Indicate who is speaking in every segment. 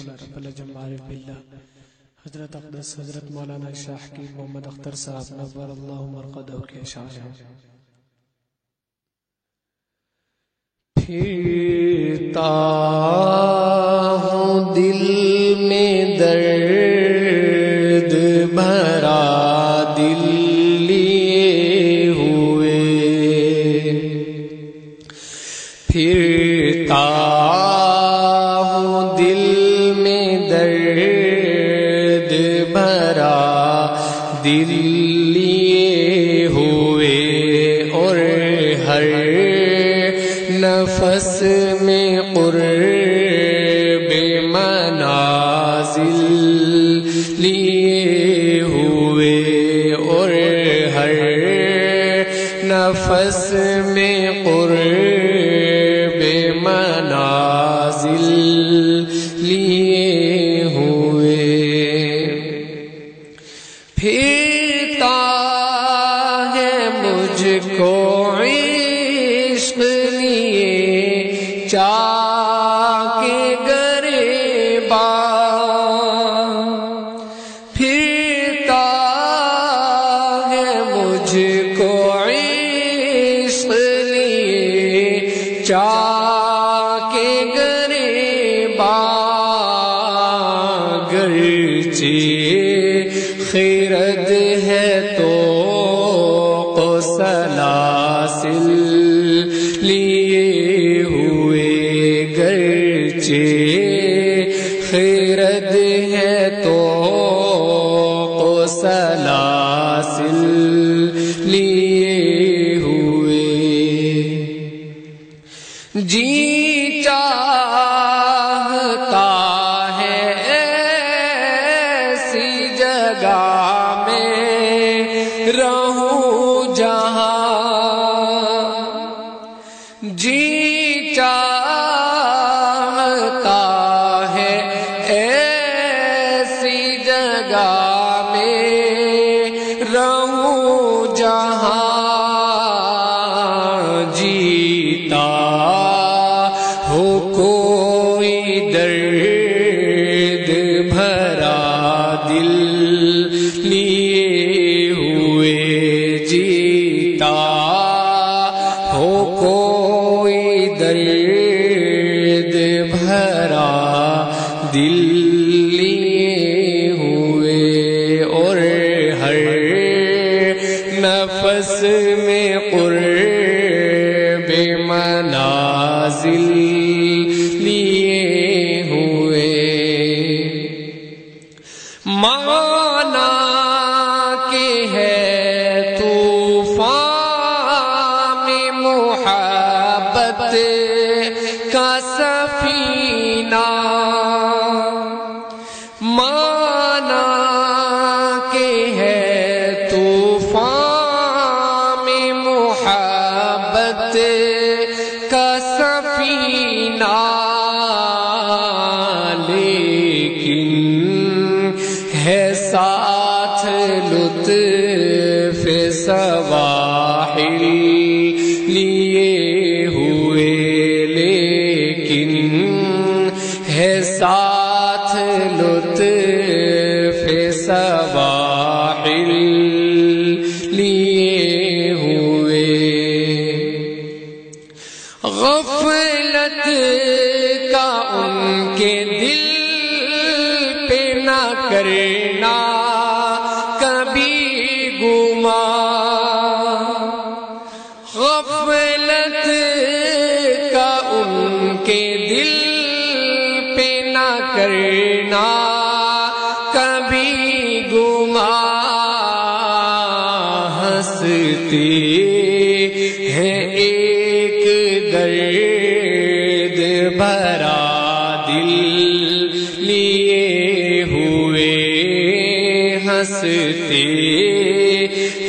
Speaker 1: رب الجمال باللہ حضرت اقدس، حضرت مولانا شاہ کی محمد اختر صاحب، نور اللہ مرقدہ کے اشعار ہیں۔
Speaker 2: پھرتا ہوں دل میں درد، بھرا دل لیے ہوئے۔ پھرتا نفس میں قرب منازل لیے ہوئے اور ہر نفس میں قرب منازل لیے ہوئے۔ پھرتا ہے مجھ کو مجھ کو عشق لیے چاہ کے گریبا خیرد ہے تو سلاسل لیے ہوئے گرچہ خیرد ہے تو سلاسل جی چاہتا ہے ایسی جگہ میں رہوں جہاں جی چاہتا ہے ایسی جگہ درد بھرا دل لیے ہوئے اور ہر نفس میں قرب منازل لیے ہوئے۔ مانا کے ہے طوفان محبت۔ سفینہ مانا کے ہے طوفان میں محبت کا سفینہ۔ لیکن ہے ساتھ لطف سواحل۔ لیے گما ہنستے ہیں ایک درد بھرا دل لیے ہوئے ہنستے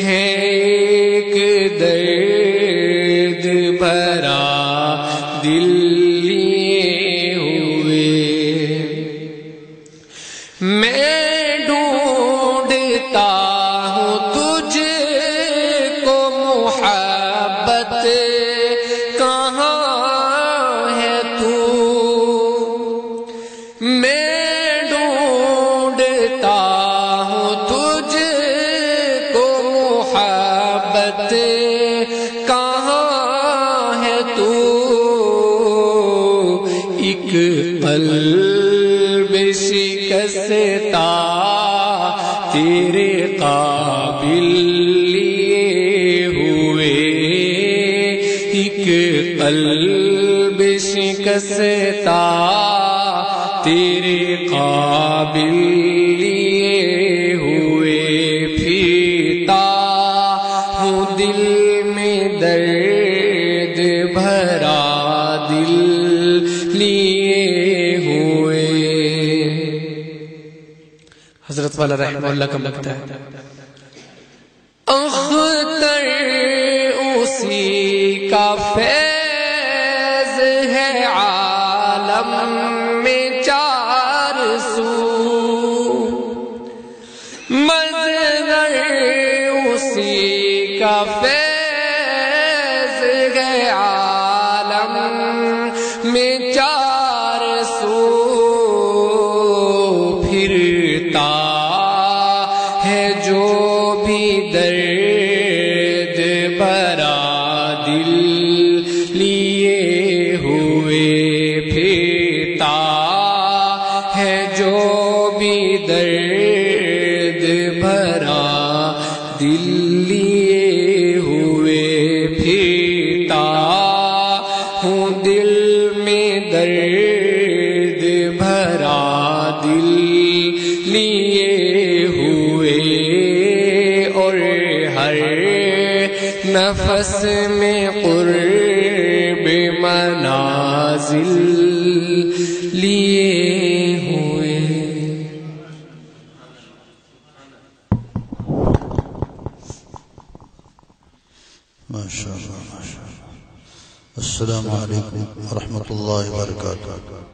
Speaker 2: ہیں ایک درد بھرا دل لیے ہوئے میں قلب شکستا تیرے قابل لیے ہوئے۔ ایک قلب شکستا تیرے قابل لیے ہوئے۔ پھرتا ہوں دل میں درد بھرا۔
Speaker 1: حضرت والا رحمہ اللہ کا لگتا ہے۔
Speaker 2: اختر اسی کا فیض ہے عالم میں چار سو۔ مظہر اسی کا فیض درد بھرا دل لیے ہوئے پھرتا ہے جو بھی درد بھرا دل لیے ہوئے پھرتا ہوں دل میں درد بھرا دل لیے نفس میں قرب منازل لیے ہوئے۔
Speaker 3: ماشاء اللہ السلام علیکم ورحمۃ اللہ وبرکاتہ۔